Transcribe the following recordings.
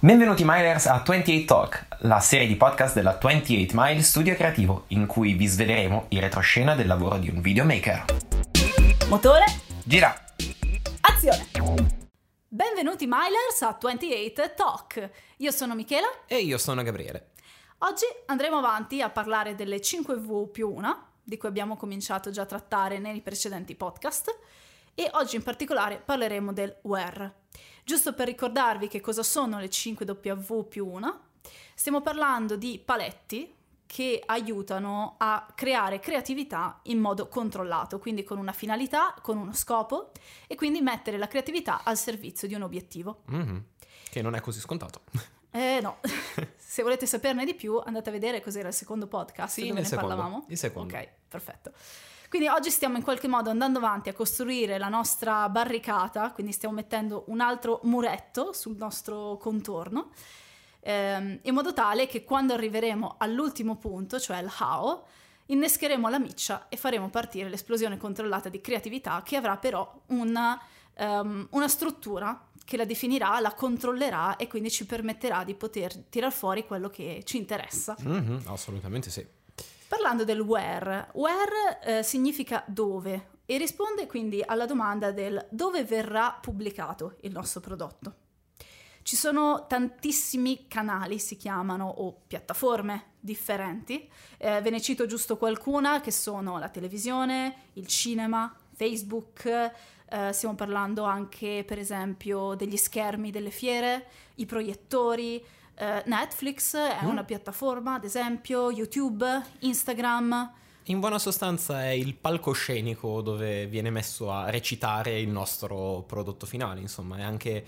Benvenuti Milers a 28 Talk, la serie di podcast della 28 Mile Studio Creativo, in cui vi sveleremo il retroscena del lavoro di un videomaker. Motore, Gira! azione! Benvenuti Milers a 28 Talk. Io sono Michela. E io sono Gabriele. Oggi andremo avanti a parlare delle 5V più una, di cui abbiamo cominciato già a trattare nei precedenti podcast, e oggi in particolare parleremo del WER. Giusto per ricordarvi che cosa sono le 5W più una, stiamo parlando di paletti che aiutano a creare creatività in modo controllato, quindi con una finalità, con uno scopo e quindi mettere la creatività al servizio di un obiettivo. Mhm. Che non è così scontato. Eh no, se volete saperne di più andate a vedere cos'era il secondo podcast Sì, dove ne secondo, parlavamo. il secondo. Ok, perfetto. Quindi oggi stiamo in qualche modo andando avanti a costruire la nostra barricata, quindi stiamo mettendo un altro muretto sul nostro contorno, ehm, in modo tale che quando arriveremo all'ultimo punto, cioè il how, innescheremo la miccia e faremo partire l'esplosione controllata di creatività che avrà però una, ehm, una struttura che la definirà, la controllerà e quindi ci permetterà di poter tirar fuori quello che ci interessa. Mhm, Assolutamente sì. Parlando del where, where eh, significa dove e risponde quindi alla domanda del dove verrà pubblicato il nostro prodotto. Ci sono tantissimi canali, si chiamano, o piattaforme differenti. Eh, ve ne cito giusto qualcuna che sono la televisione, il cinema, Facebook, eh, stiamo parlando anche per esempio degli schermi delle fiere, i proiettori, eh, Netflix è Mm. una piattaforma, ad esempio, YouTube, Instagram. In buona sostanza è il palcoscenico dove viene messo a recitare il nostro prodotto finale, insomma, è anche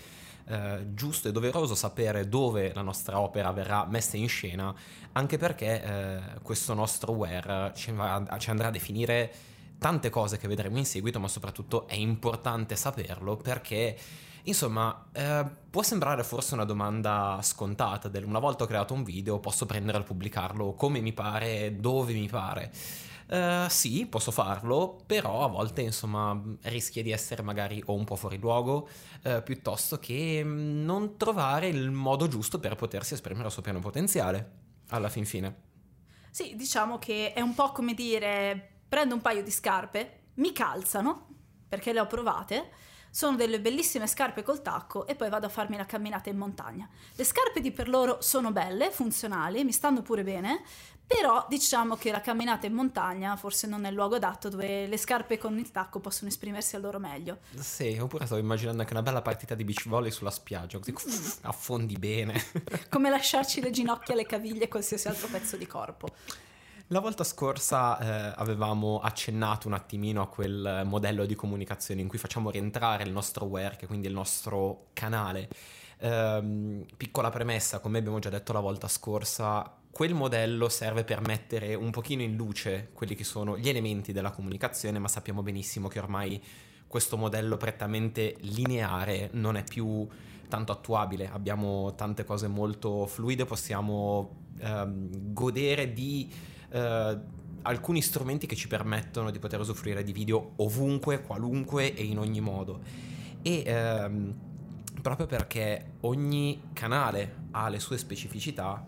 eh, giusto e doveroso sapere dove la nostra opera verrà messa in scena, anche perché eh, questo nostro where ci, va- ci andrà a definire tante cose che vedremo in seguito, ma soprattutto è importante saperlo perché Insomma, eh, può sembrare forse una domanda scontata del una volta ho creato un video posso prendere e pubblicarlo come mi pare, dove mi pare. Eh, sì, posso farlo, però a volte insomma rischia di essere magari o un po' fuori luogo, eh, piuttosto che mm, non trovare il modo giusto per potersi esprimere al suo pieno potenziale, alla fin fine. Sì, diciamo che è un po' come dire prendo un paio di scarpe, mi calzano, perché le ho provate, sono delle bellissime scarpe col tacco e poi vado a farmi la camminata in montagna. Le scarpe di per loro sono belle, funzionali, mi stanno pure bene, però diciamo che la camminata in montagna forse non è il luogo adatto dove le scarpe con il tacco possono esprimersi al loro meglio. Sì, oppure stavo immaginando anche una bella partita di beach volley sulla spiaggia, così affondi bene. Come lasciarci le ginocchia, le caviglie e qualsiasi altro pezzo di corpo. La volta scorsa eh, avevamo accennato un attimino a quel modello di comunicazione in cui facciamo rientrare il nostro work, quindi il nostro canale. Ehm, piccola premessa, come abbiamo già detto la volta scorsa, quel modello serve per mettere un pochino in luce quelli che sono gli elementi della comunicazione, ma sappiamo benissimo che ormai questo modello prettamente lineare non è più tanto attuabile, abbiamo tante cose molto fluide, possiamo ehm, godere di eh, alcuni strumenti che ci permettono di poter usufruire di video ovunque, qualunque e in ogni modo. E ehm, proprio perché ogni canale ha le sue specificità,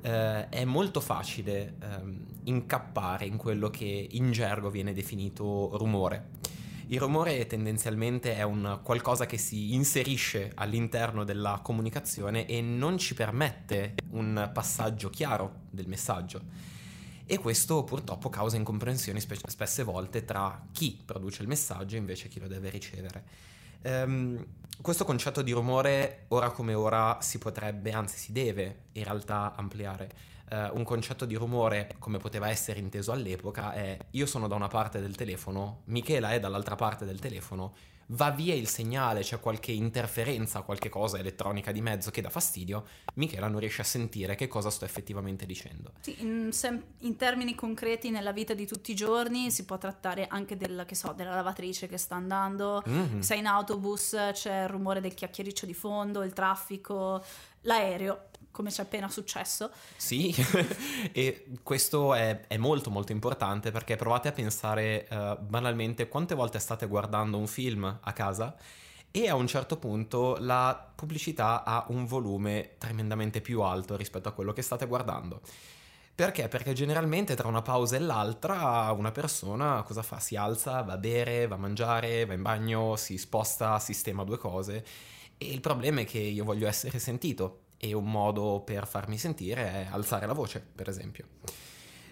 eh, è molto facile ehm, incappare in quello che in gergo viene definito rumore. Il rumore tendenzialmente è un qualcosa che si inserisce all'interno della comunicazione e non ci permette un passaggio chiaro del messaggio. E questo purtroppo causa incomprensioni spe- spesse volte tra chi produce il messaggio e invece chi lo deve ricevere. Ehm, questo concetto di rumore, ora come ora, si potrebbe, anzi si deve in realtà ampliare. Eh, un concetto di rumore, come poteva essere inteso all'epoca, è io sono da una parte del telefono, Michela è dall'altra parte del telefono, va via il segnale, c'è qualche interferenza, qualche cosa elettronica di mezzo che dà fastidio, Michela non riesce a sentire che cosa sto effettivamente dicendo. Sì, in, sem- in termini concreti nella vita di tutti i giorni si può trattare anche della, che so, della lavatrice che sta andando, Mhm. sei in autobus, c'è il rumore del chiacchiericcio di fondo, il traffico, l'aereo, come ci è appena successo. Sì, e questo è, è molto molto importante perché provate a pensare eh, banalmente quante volte state guardando un film a casa e a un certo punto la pubblicità ha un volume tremendamente più alto rispetto a quello che state guardando. Perché? Perché generalmente tra una pausa e l'altra una persona cosa fa? Si alza, va a bere, va a mangiare, va in bagno, si sposta, sistema due cose e il problema è che io voglio essere sentito e un modo per farmi sentire è alzare la voce, per esempio.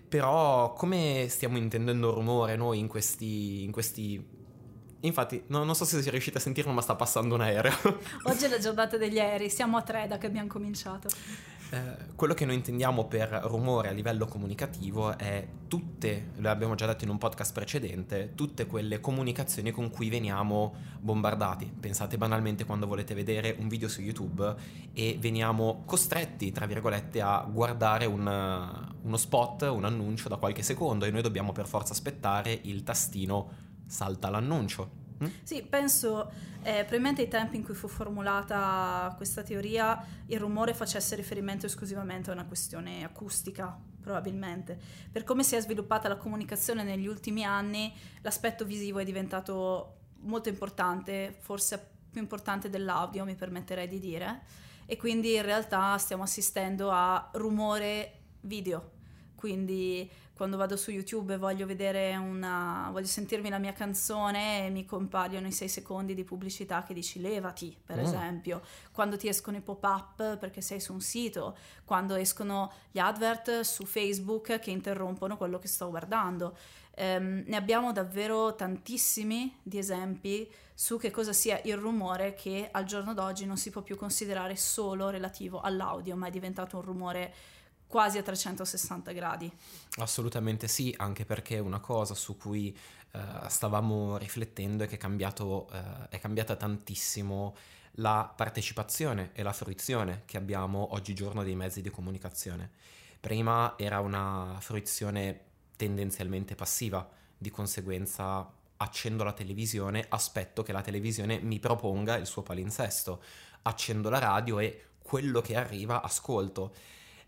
Però come stiamo intendendo rumore noi in questi, in questi Infatti, no, non so se riuscite a sentirlo, ma sta passando un aereo. Oggi è la giornata degli aerei, siamo a tre da che abbiamo cominciato. Eh, quello che noi intendiamo per rumore a livello comunicativo è tutte, l'abbiamo già detto in un podcast precedente, tutte quelle comunicazioni con cui veniamo bombardati. Pensate banalmente quando volete vedere un video su YouTube e veniamo costretti, tra virgolette, a guardare un, uno spot, un annuncio da qualche secondo e noi dobbiamo per forza aspettare il tastino salta l'annuncio. Mm? Sì, penso eh, probabilmente ai tempi in cui fu formulata questa teoria il rumore facesse riferimento esclusivamente a una questione acustica, probabilmente. Per come si è sviluppata la comunicazione negli ultimi anni, l'aspetto visivo è diventato molto importante, forse più importante dell'audio, mi permetterei di dire, e quindi in realtà stiamo assistendo a rumore video. Quindi quando vado su YouTube e voglio vedere una voglio sentirmi la mia canzone e mi compaiono i 6 secondi di pubblicità che dici levati, per mm. esempio, quando ti escono i pop-up perché sei su un sito, quando escono gli advert su Facebook che interrompono quello che sto guardando. Um, ne abbiamo davvero tantissimi di esempi su che cosa sia il rumore che al giorno d'oggi non si può più considerare solo relativo all'audio, ma è diventato un rumore quasi a 360 gradi. Assolutamente sì, anche perché una cosa su cui uh, stavamo riflettendo è che è, cambiato, uh, è cambiata tantissimo la partecipazione e la fruizione che abbiamo oggigiorno dei mezzi di comunicazione. Prima era una fruizione tendenzialmente passiva, di conseguenza accendo la televisione, aspetto che la televisione mi proponga il suo palinsesto, accendo la radio e quello che arriva ascolto.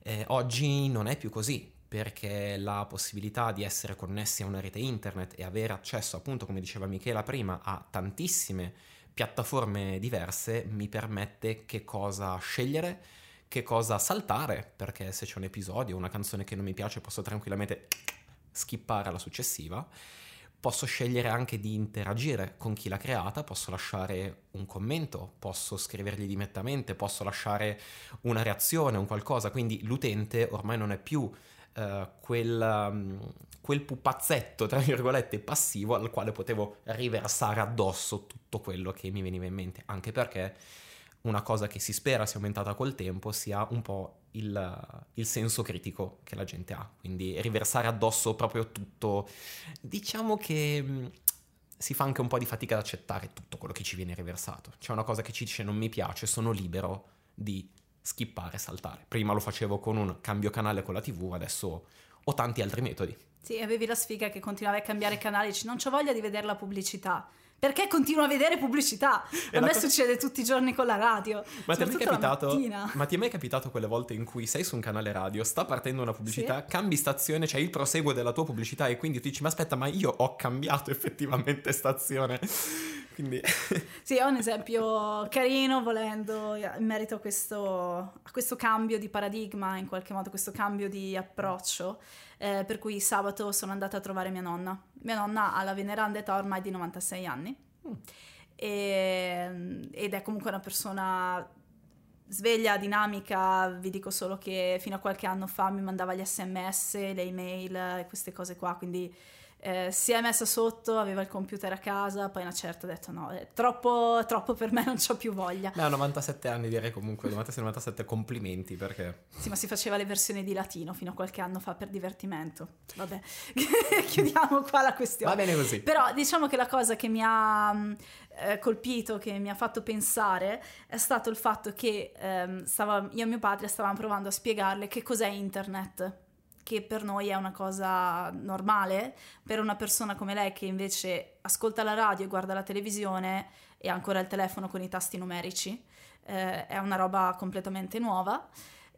Eh, oggi non è più così perché la possibilità di essere connessi a una rete internet e avere accesso, appunto, come diceva Michela prima, a tantissime piattaforme diverse mi permette che cosa scegliere, che cosa saltare, perché se c'è un episodio, una canzone che non mi piace, posso tranquillamente skippare alla successiva posso scegliere anche di interagire con chi l'ha creata, posso lasciare un commento, posso scrivergli direttamente, posso lasciare una reazione, un qualcosa, quindi l'utente ormai non è più uh, quel, um, quel pupazzetto, tra virgolette, passivo al quale potevo riversare addosso tutto quello che mi veniva in mente, anche perché una cosa che si spera sia aumentata col tempo sia un po' il, il, senso critico che la gente ha, quindi riversare addosso proprio tutto. Diciamo che mm, si fa anche un po' di fatica ad accettare tutto quello che ci viene riversato. C'è una cosa che ci dice non mi piace, sono libero di skippare, saltare. Prima lo facevo con un cambio canale con la TV, adesso ho tanti altri metodi. Sì, avevi la sfiga che continuavi a cambiare canale non ho voglia di vedere la pubblicità perché continuo a vedere pubblicità. a me co- succede tutti i giorni con la radio. Ma ti, è mai capitato, ma ti è mai capitato quelle volte in cui sei su un canale radio, sta partendo una pubblicità, sì. cambi stazione, c'è il proseguo della tua pubblicità e quindi ti dici ma aspetta ma io ho cambiato effettivamente stazione. Quindi... sì, ho un esempio carino volendo in merito a questo, a questo cambio di paradigma, in qualche modo, questo cambio di approccio eh, per cui sabato sono andata a trovare mia nonna. Mia nonna ha la veneranda età ormai di 96 anni. E, ed è comunque una persona sveglia, dinamica, vi dico solo che fino a qualche anno fa mi mandava gli sms, le email queste cose qua, quindi eh, si è messa sotto, aveva il computer a casa, poi una certa ha detto no, è troppo, troppo per me, non ho più voglia. Beh, a 97 anni direi comunque, 96-97 complimenti perché... Sì, ma si faceva le versioni di latino fino a qualche anno fa per divertimento. Vabbè, chiudiamo qua la questione. Va bene così. Però diciamo che la cosa che mi ha mm, eh, colpito, che mi ha fatto pensare, è stato il fatto che ehm, stava, io e mio padre stavamo provando a spiegarle che cos'è internet che per noi è una cosa normale, per una persona come lei che invece ascolta la radio e guarda la televisione e ha ancora il telefono con i tasti numerici, eh, è una roba completamente nuova.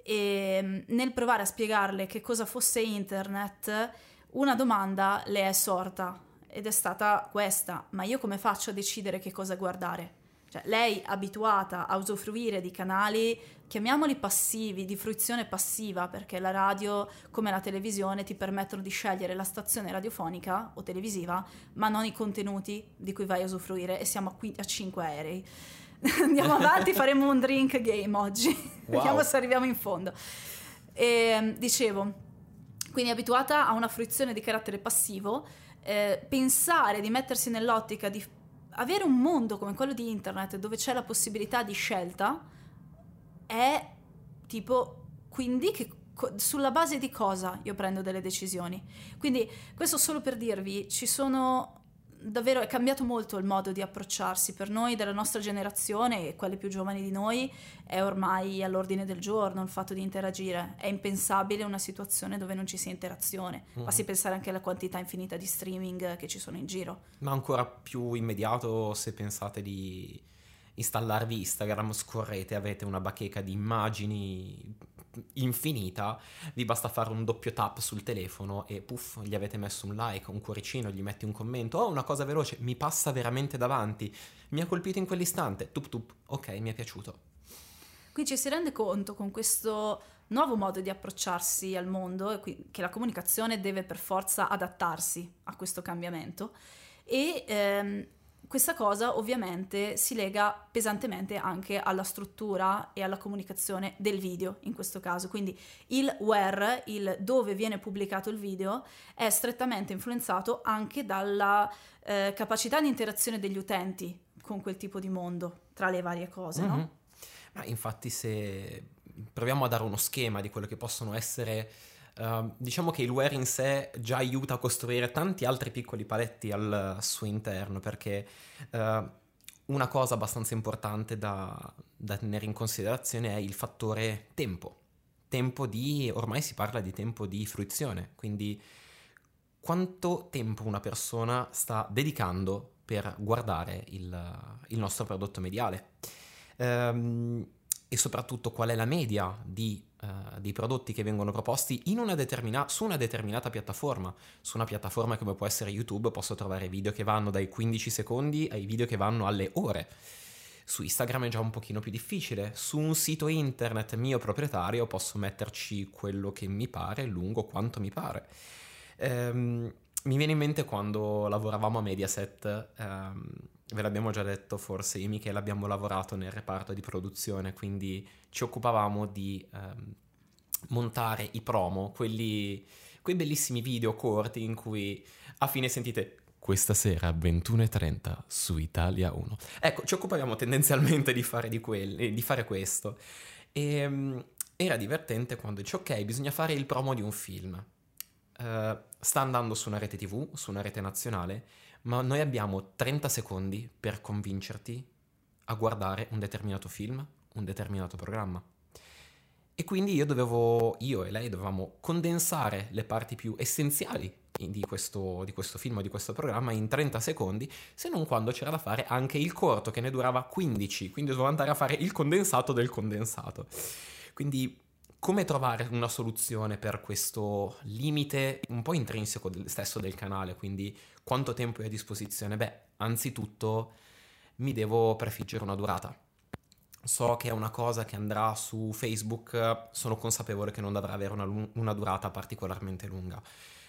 E mm, nel provare a spiegarle che cosa fosse internet, una domanda le è sorta ed è stata questa, ma io come faccio a decidere che cosa guardare? Cioè, lei abituata a usufruire di canali, chiamiamoli passivi, di fruizione passiva, perché la radio, come la televisione, ti permettono di scegliere la stazione radiofonica o televisiva, ma non i contenuti di cui vai a usufruire e siamo a, qui- a 5 aerei. Andiamo avanti, faremo un drink game oggi. Wow. Vediamo se arriviamo in fondo. E, dicevo, quindi abituata a una fruizione di carattere passivo, eh, pensare di mettersi nell'ottica di avere un mondo come quello di internet dove c'è la possibilità di scelta è tipo quindi che, sulla base di cosa io prendo delle decisioni. Quindi questo solo per dirvi, ci sono davvero è cambiato molto il modo di approcciarsi per noi della nostra generazione e quelle più giovani di noi è ormai all'ordine del giorno il fatto di interagire. È impensabile una situazione dove non ci sia interazione. Mhm. basti pensare anche alla quantità infinita di streaming che ci sono in giro. Ma ancora più immediato se pensate di installarvi Instagram, scorrete, avete una bacheca di immagini infinita, vi basta fare un doppio tap sul telefono e puff, gli avete messo un like, un cuoricino, gli metti un commento, oh una cosa veloce, mi passa veramente davanti, mi ha colpito in quell'istante, tup tup, ok, mi è piaciuto. Qui ci si rende conto con questo nuovo modo di approcciarsi al mondo che la comunicazione deve per forza adattarsi a questo cambiamento e ehm, questa cosa ovviamente si lega pesantemente anche alla struttura e alla comunicazione del video in questo caso, quindi il where, il dove viene pubblicato il video, è strettamente influenzato anche dalla eh, capacità di interazione degli utenti con quel tipo di mondo, tra le varie cose, no? Mhm. Ma infatti se proviamo a dare uno schema di quello che possono essere, ehm, diciamo che il wear in sé già aiuta a costruire tanti altri piccoli paletti al suo interno, perché eh, una cosa abbastanza importante da, da tenere in considerazione è il fattore tempo. Tempo di, ormai si parla di tempo di fruizione, quindi quanto tempo una persona sta dedicando per guardare il, il nostro prodotto mediale. Ehm, e soprattutto qual è la media di, eh, dei prodotti che vengono proposti una determina- su una determinata piattaforma. Su una piattaforma come può essere YouTube posso trovare video che vanno dai 15 secondi ai video che vanno alle ore. Su Instagram è già un pochino più difficile. Su un sito internet mio proprietario posso metterci quello che mi pare, lungo quanto mi pare. Ehm, mi viene in mente quando lavoravamo a Mediaset, ehm, ve l'abbiamo già detto forse, io e Michele abbiamo lavorato nel reparto di produzione, quindi ci occupavamo di ehm, montare i promo, quelli, quei bellissimi video corti in cui a fine sentite questa sera 21.30 su Italia 1. Ecco, ci occupavamo tendenzialmente di fare, di quelli, di fare questo. E ehm, era divertente quando dici ok, bisogna fare il promo di un film. Eh, sta andando su una rete TV, su una rete nazionale, ma noi abbiamo 30 secondi per convincerti a guardare un determinato film, un determinato programma. E quindi io dovevo, io e lei dovevamo condensare le parti più essenziali di questo, di questo film o di questo programma in 30 secondi, se non quando c'era da fare anche il corto che ne durava 15, quindi dovevo andare a fare il condensato del condensato. Quindi come trovare una soluzione per questo limite un po' intrinseco del, stesso del canale, quindi quanto tempo è a disposizione? Beh, anzitutto mi devo prefiggere una durata. So che è una cosa che andrà su Facebook, sono consapevole che non dovrà avere una, una durata particolarmente lunga.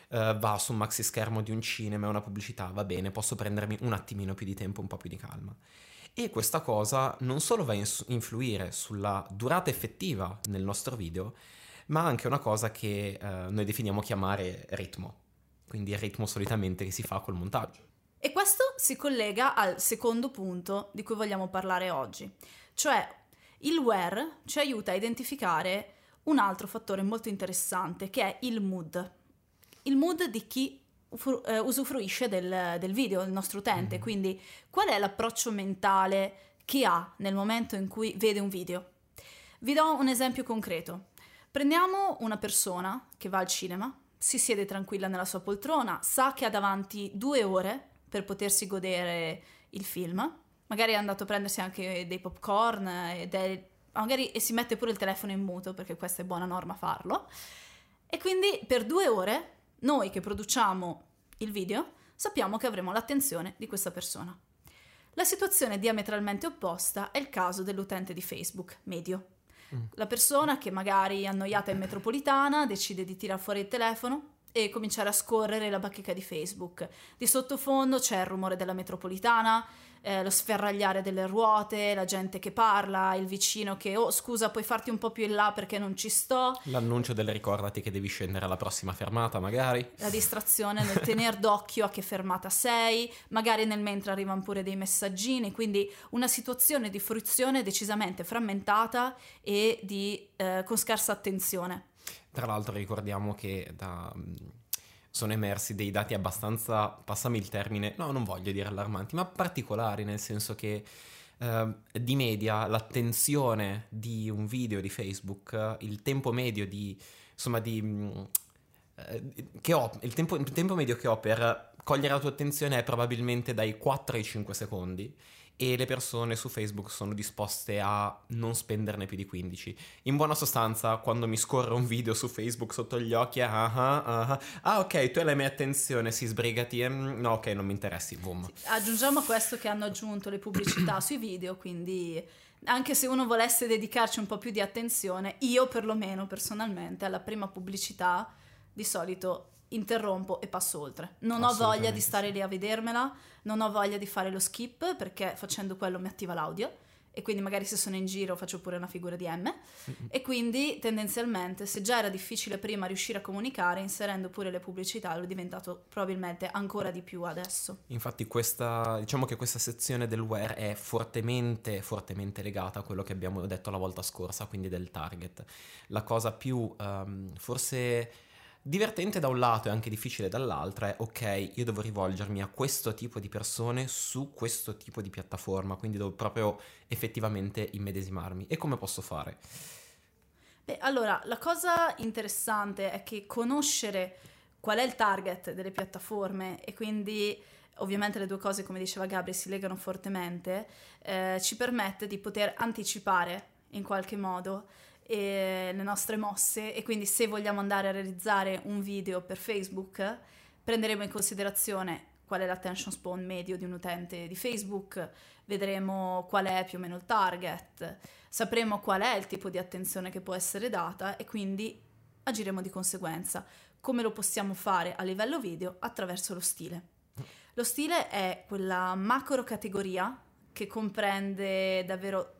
Eh, va su un maxi schermo di un cinema, una pubblicità, va bene, posso prendermi un attimino più di tempo, un po' più di calma. E questa cosa non solo va a influire sulla durata effettiva nel nostro video, ma anche una cosa che eh, noi definiamo chiamare ritmo. Quindi il ritmo solitamente che si fa col montaggio. E questo si collega al secondo punto di cui vogliamo parlare oggi, cioè il where ci aiuta a identificare un altro fattore molto interessante che è il mood. Il mood di chi usufruisce del, del video, il nostro utente, Mhm. quindi qual è l'approccio mentale che ha nel momento in cui vede un video. Vi do un esempio concreto. Prendiamo una persona che va al cinema, si siede tranquilla nella sua poltrona, sa che ha davanti due ore per potersi godere il film, magari è andato a prendersi anche dei popcorn ed è- magari e si mette pure il telefono in muto perché questa è buona norma farlo. E quindi per due ore noi che produciamo il video sappiamo che avremo l'attenzione di questa persona. La situazione diametralmente opposta è il caso dell'utente di Facebook, medio. Mm. La persona che magari annoiata in metropolitana decide di tirare fuori il telefono e cominciare a scorrere la bacheca di Facebook. Di sottofondo c'è il rumore della metropolitana, eh, lo sferragliare delle ruote, la gente che parla, il vicino che, oh scusa, puoi farti un po' più in là perché non ci sto. L'annuncio del ricordati che devi scendere alla prossima fermata, magari. La distrazione nel tenere d'occhio a che fermata sei, magari nel mentre arrivano pure dei messaggini, quindi una situazione di fruizione decisamente frammentata e di, eh, con scarsa attenzione. Tra l'altro ricordiamo che da sono emersi dei dati abbastanza, passami il termine, no, non voglio dire allarmanti, ma particolari, nel senso che eh, di media l'attenzione di un video di Facebook, il tempo medio di, insomma, di, eh, che ho, il tempo, il tempo medio che ho per cogliere la tua attenzione è probabilmente dai 4 ai 5 secondi e le persone su Facebook sono disposte a non spenderne più di 15. In buona sostanza, quando mi scorre un video su Facebook sotto gli occhi, ah, ah, ah, ah ok, tu hai la mia attenzione, si sbrigati, ehm, no ok, non mi interessi, boom. Aggiungiamo a questo che hanno aggiunto le pubblicità sui video, quindi anche se uno volesse dedicarci un po' più di attenzione, io perlomeno personalmente alla prima pubblicità di solito interrompo e passo oltre. Non ho voglia di stare lì a vedermela, non ho voglia di fare lo skip perché facendo quello mi attiva l'audio e quindi magari se sono in giro faccio pure una figura di M e quindi tendenzialmente se già era difficile prima riuscire a comunicare inserendo pure le pubblicità è diventato probabilmente ancora di più adesso. Infatti questa, diciamo che questa sezione del where è fortemente, fortemente legata a quello che abbiamo detto la volta scorsa, quindi del target. La cosa più um, forse Divertente da un lato e anche difficile dall'altro è ok, io devo rivolgermi a questo tipo di persone su questo tipo di piattaforma, quindi devo proprio effettivamente immedesimarmi. E come posso fare? Beh, allora, la cosa interessante è che conoscere qual è il target delle piattaforme e quindi ovviamente le due cose, come diceva Gabri, si legano fortemente, eh, ci permette di poter anticipare in qualche modo e le nostre mosse e quindi se vogliamo andare a realizzare un video per Facebook prenderemo in considerazione qual è l'attention span medio di un utente di Facebook, vedremo qual è più o meno il target, sapremo qual è il tipo di attenzione che può essere data e quindi agiremo di conseguenza. Come lo possiamo fare a livello video? Attraverso lo stile. Lo stile è quella macro categoria che comprende davvero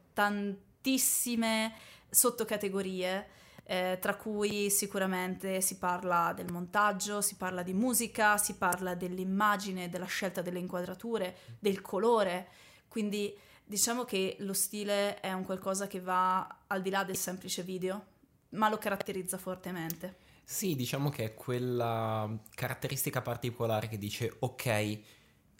tantissime sottocategorie, eh, tra cui sicuramente si parla del montaggio, si parla di musica, si parla dell'immagine, della scelta delle inquadrature, del colore. Quindi diciamo che lo stile è un qualcosa che va al di là del semplice video, ma lo caratterizza fortemente. Sì, diciamo che è quella caratteristica particolare che dice ok,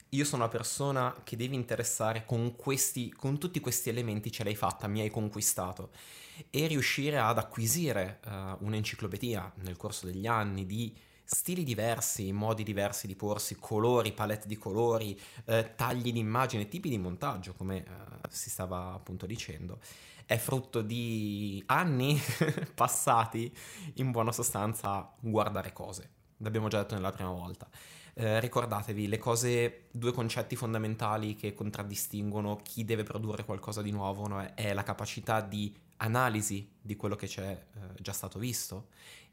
io sono una persona che devi interessare con questi, con tutti questi elementi ce l'hai fatta, mi hai conquistato e riuscire ad acquisire uh, un'enciclopedia nel corso degli anni di stili diversi, modi diversi di porsi, colori, palette di colori, eh, tagli di immagine, tipi di montaggio, come eh, si stava appunto dicendo, è frutto di anni passati in buona sostanza a guardare cose. L'abbiamo già detto nella prima volta. Eh, ricordatevi le cose, due concetti fondamentali che contraddistinguono chi deve produrre qualcosa di nuovo no? è la capacità di analisi di quello che c'è eh, già stato visto,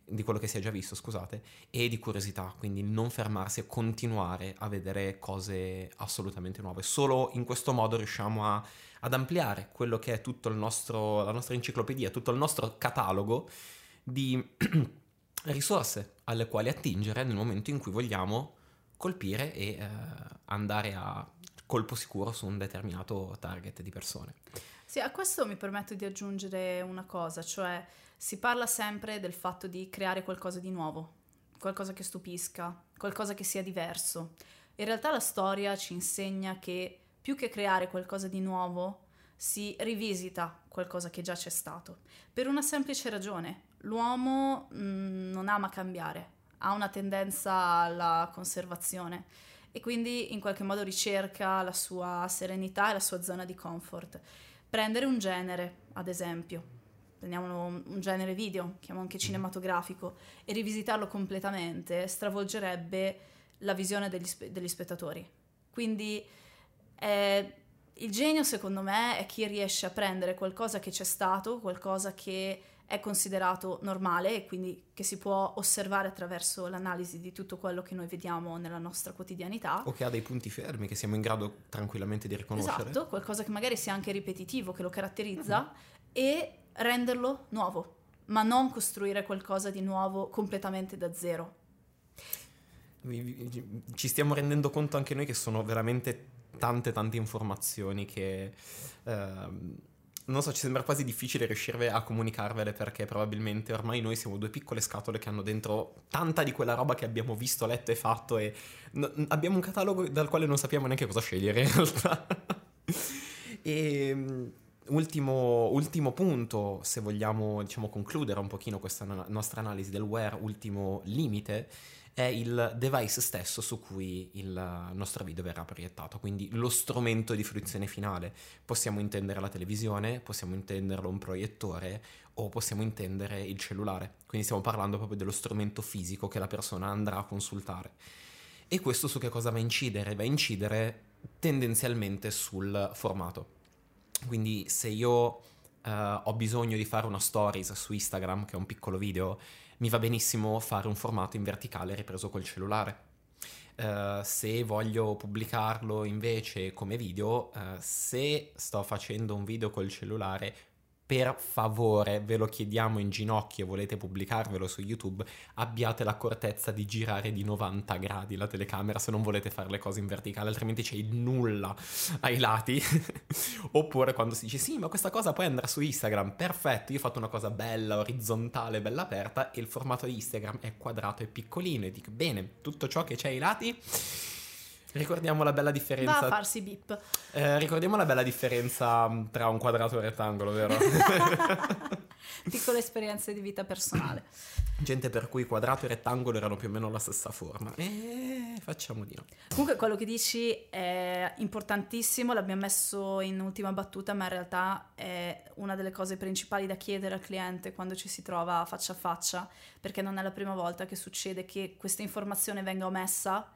di quello che si è già visto, scusate, e di curiosità, quindi non fermarsi e continuare a vedere cose assolutamente nuove. Solo in questo modo riusciamo a, ad ampliare quello che è tutto il nostro, la nostra enciclopedia, tutto il nostro catalogo di risorse alle quali attingere nel momento in cui vogliamo colpire e eh, andare a colpo sicuro su un determinato target di persone. Sì, a questo mi permetto di aggiungere una cosa, cioè si parla sempre del fatto di creare qualcosa di nuovo, qualcosa che stupisca, qualcosa che sia diverso. In realtà la storia ci insegna che più che creare qualcosa di nuovo, si rivisita qualcosa che già c'è stato. Per una semplice ragione, l'uomo mh, mm, non ama cambiare, ha una tendenza alla conservazione e quindi in qualche modo ricerca la sua serenità e la sua zona di comfort. Prendere un genere, ad esempio, prendiamo un genere video, chiamo anche cinematografico, e rivisitarlo completamente stravolgerebbe la visione degli, spe- degli spettatori. Quindi è Il genio, secondo me, è chi riesce a prendere qualcosa che c'è stato, qualcosa che è considerato normale e quindi che si può osservare attraverso l'analisi di tutto quello che noi vediamo nella nostra quotidianità. O che ha dei punti fermi che siamo in grado tranquillamente di riconoscere. Esatto, qualcosa che magari sia anche ripetitivo, che lo caratterizza, mm-hmm. e renderlo nuovo, ma non costruire qualcosa di nuovo completamente da zero. Ci stiamo rendendo conto anche noi che sono veramente tante tante informazioni che... Uh, non so, ci sembra quasi difficile riuscire a comunicarvele perché probabilmente ormai noi siamo due piccole scatole che hanno dentro tanta di quella roba che abbiamo visto, letto e fatto e no, abbiamo un catalogo dal quale non sappiamo neanche cosa scegliere in realtà. e ehm, ultimo, ultimo, punto, se vogliamo diciamo concludere un pochino questa nostra analisi del wear, ultimo limite è il device stesso su cui il nostro video verrà proiettato, quindi lo strumento di fruizione finale. Possiamo intendere la televisione, possiamo intenderlo un proiettore o possiamo intendere il cellulare, quindi stiamo parlando proprio dello strumento fisico che la persona andrà a consultare. E questo su che cosa va a incidere? Va a incidere tendenzialmente sul formato. Quindi se io Uh, ho bisogno di fare una stories su Instagram, che è un piccolo video, mi va benissimo fare un formato in verticale ripreso col cellulare. Uh, se voglio pubblicarlo invece come video, uh, se sto facendo un video col cellulare, per favore, ve lo chiediamo in ginocchio, volete pubblicarvelo su YouTube, abbiate l'accortezza di girare di 90 gradi la telecamera se non volete fare le cose in verticale, altrimenti c'è il nulla ai lati. Oppure quando si dice sì, ma questa cosa poi andrà su Instagram, perfetto, io ho fatto una cosa bella, orizzontale, bella aperta e il formato di Instagram è quadrato e piccolino e dico bene, tutto ciò che c'è ai lati Ricordiamo la bella differenza. Va a farsi bip. Eh, ricordiamo la bella differenza mm, tra un quadrato e un rettangolo, vero? Piccole esperienze di vita personale. Gente per cui quadrato e rettangolo erano più o meno la stessa forma. E facciamo di no. Comunque quello che dici è importantissimo, l'abbiamo messo in ultima battuta, ma in realtà è una delle cose principali da chiedere al cliente quando ci si trova faccia a faccia, perché non è la prima volta che succede che questa informazione venga omessa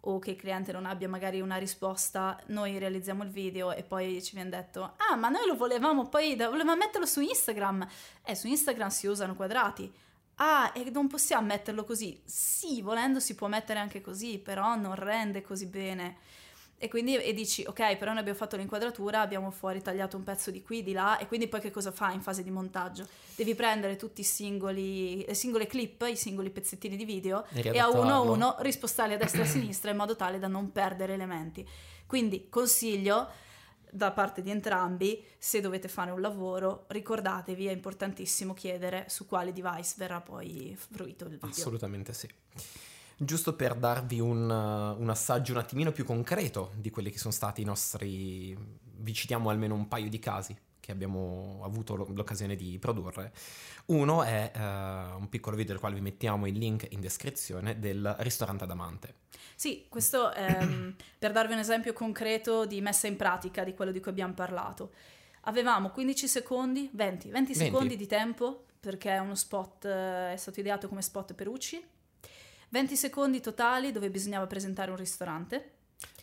o che il cliente non abbia magari una risposta, noi realizziamo il video e poi ci viene detto ah ma noi lo volevamo poi, volevamo metterlo su Instagram, eh su Instagram si usano quadrati, ah e non possiamo metterlo così, sì volendo si può mettere anche così, però non rende così bene. E quindi e dici, ok, però noi abbiamo fatto l'inquadratura, abbiamo fuori tagliato un pezzo di qui, di là, e quindi poi che cosa fa in fase di montaggio? Devi prendere tutti i singoli, le singole clip, i singoli pezzettini di video, e, e a uno a uno rispostarli a destra e a sinistra in modo tale da non perdere elementi. Quindi consiglio da parte di entrambi, se dovete fare un lavoro, ricordatevi, è importantissimo chiedere su quale device verrà poi fruito il video. Assolutamente sì giusto per darvi un, un, assaggio un attimino più concreto di quelli che sono stati i nostri, vi citiamo almeno un paio di casi che abbiamo avuto l'occasione di produrre. Uno è uh, un piccolo video del quale vi mettiamo il link in descrizione del ristorante Adamante. Sì, questo è ehm, per darvi un esempio concreto di messa in pratica di quello di cui abbiamo parlato. Avevamo 15 secondi, 20, 20, 20. secondi di tempo perché è uno spot, eh, è stato ideato come spot per UCI 20 secondi totali dove bisognava presentare un ristorante.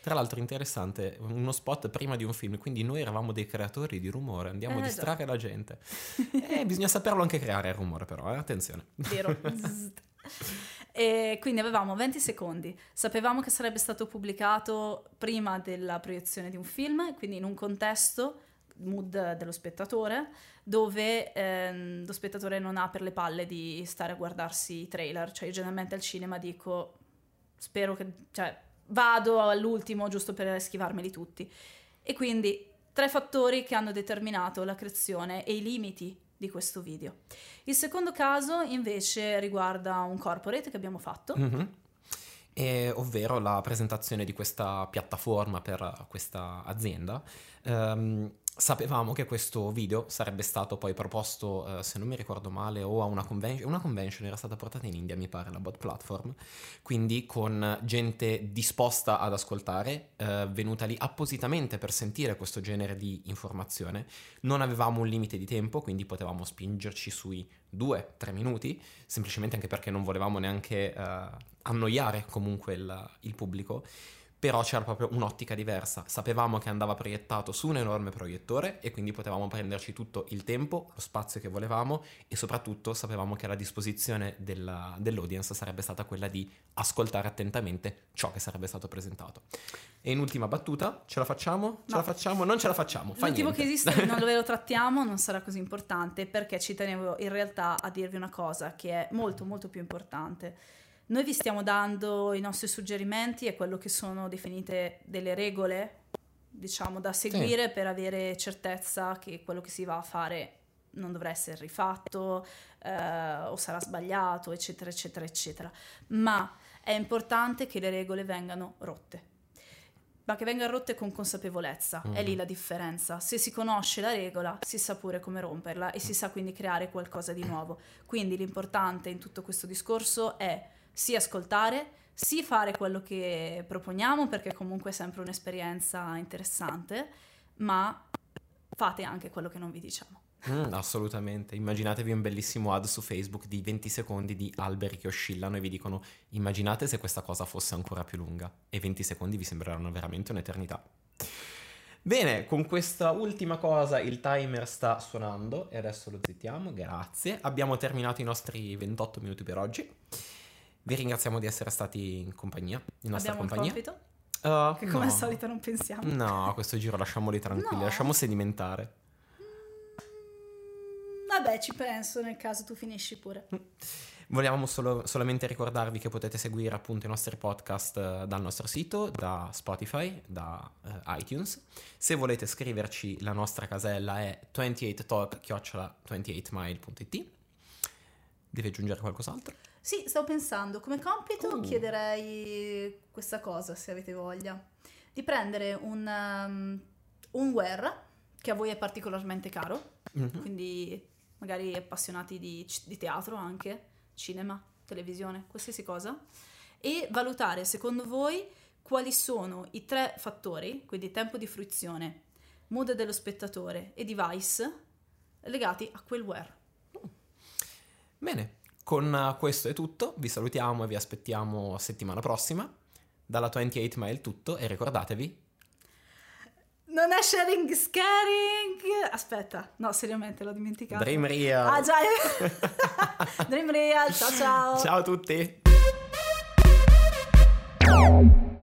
Tra l'altro interessante, uno spot prima di un film, quindi noi eravamo dei creatori di rumore, andiamo eh, a distrarre già. la gente. e eh, bisogna saperlo anche creare il rumore però, eh? attenzione. Vero. e quindi avevamo 20 secondi, sapevamo che sarebbe stato pubblicato prima della proiezione di un film, quindi in un contesto mood dello spettatore, dove ehm, lo spettatore non ha per le palle di stare a guardarsi i trailer. Cioè, io generalmente al cinema dico, spero che, cioè, vado all'ultimo giusto per schivarmeli tutti. E quindi tre fattori che hanno determinato la creazione e i limiti di questo video. Il secondo caso invece riguarda un corporate che abbiamo fatto. Mm-hmm. E, ovvero la presentazione di questa piattaforma per questa azienda. Um, Sapevamo che questo video sarebbe stato poi proposto, eh, se non mi ricordo male, o a una convention, una convention era stata portata in India, mi pare, la bot platform, quindi con gente disposta ad ascoltare, eh, venuta lì appositamente per sentire questo genere di informazione. Non avevamo un limite di tempo, quindi potevamo spingerci sui due, tre minuti, semplicemente anche perché non volevamo neanche eh, annoiare comunque il, il pubblico però c'era proprio un'ottica diversa. Sapevamo che andava proiettato su un enorme proiettore e quindi potevamo prenderci tutto il tempo, lo spazio che volevamo e soprattutto sapevamo che la disposizione della, dell'audience sarebbe stata quella di ascoltare attentamente ciò che sarebbe stato presentato. E in ultima battuta, ce la facciamo? Ce No. la facciamo? Non ce la facciamo. Fa L'ultimo niente. che esiste non ve lo trattiamo, non sarà così importante perché ci tenevo in realtà a dirvi una cosa che è molto molto più importante. Noi vi stiamo dando i nostri suggerimenti e quello che sono definite delle regole, diciamo, da seguire per avere certezza che quello che si va a fare non dovrà essere rifatto eh, o sarà sbagliato, eccetera, eccetera, eccetera. Ma è importante che le regole vengano rotte ma che vengano rotte con consapevolezza. È Mhm. lì la differenza. Se si conosce la regola, si sa pure come romperla e si sa quindi creare qualcosa di nuovo. Quindi l'importante in tutto questo discorso è sì ascoltare, sì fare quello che proponiamo, perché comunque è sempre un'esperienza interessante, ma fate anche quello che non vi diciamo. Mm, assolutamente. Immaginatevi un bellissimo ad su Facebook di 20 secondi di alberi che oscillano e vi dicono immaginate se questa cosa fosse ancora più lunga e 20 secondi vi sembreranno veramente un'eternità. Bene, con questa ultima cosa il timer sta suonando e adesso lo zittiamo, grazie. Abbiamo terminato i nostri 28 minuti per oggi. Vi ringraziamo di essere stati in compagnia, in nostra Abbiamo un compagnia. compito Uh, che come no. al solito non pensiamo. No, a questo giro lasciamoli tranquilli, No. lasciamo sedimentare. Vabbè, ci penso nel caso tu finisci pure. Volevamo solo- solamente ricordarvi che potete seguire appunto i nostri podcast eh, dal nostro sito, da Spotify, da eh, iTunes. Se volete scriverci, la nostra casella è 28talk-28mile.it. Devi aggiungere qualcos'altro? Sì, stavo pensando, come compito Uh. chiederei questa cosa, se avete voglia, di prendere un, um, un where che a voi è particolarmente caro, Mhm. quindi magari appassionati di, di teatro anche, cinema, televisione, qualsiasi cosa, e valutare secondo voi quali sono i tre fattori, quindi tempo di fruizione, mood dello spettatore e device, legati a quel where. Bene, con eh, questo è tutto. Vi salutiamo e vi aspettiamo settimana prossima. Dalla 28 Mile tutto e ricordatevi Non è sharing is caring. Aspetta, no, seriamente l'ho dimenticato. Dream Real. Ah, già. Dream Real. Ciao ciao. Ciao a tutti.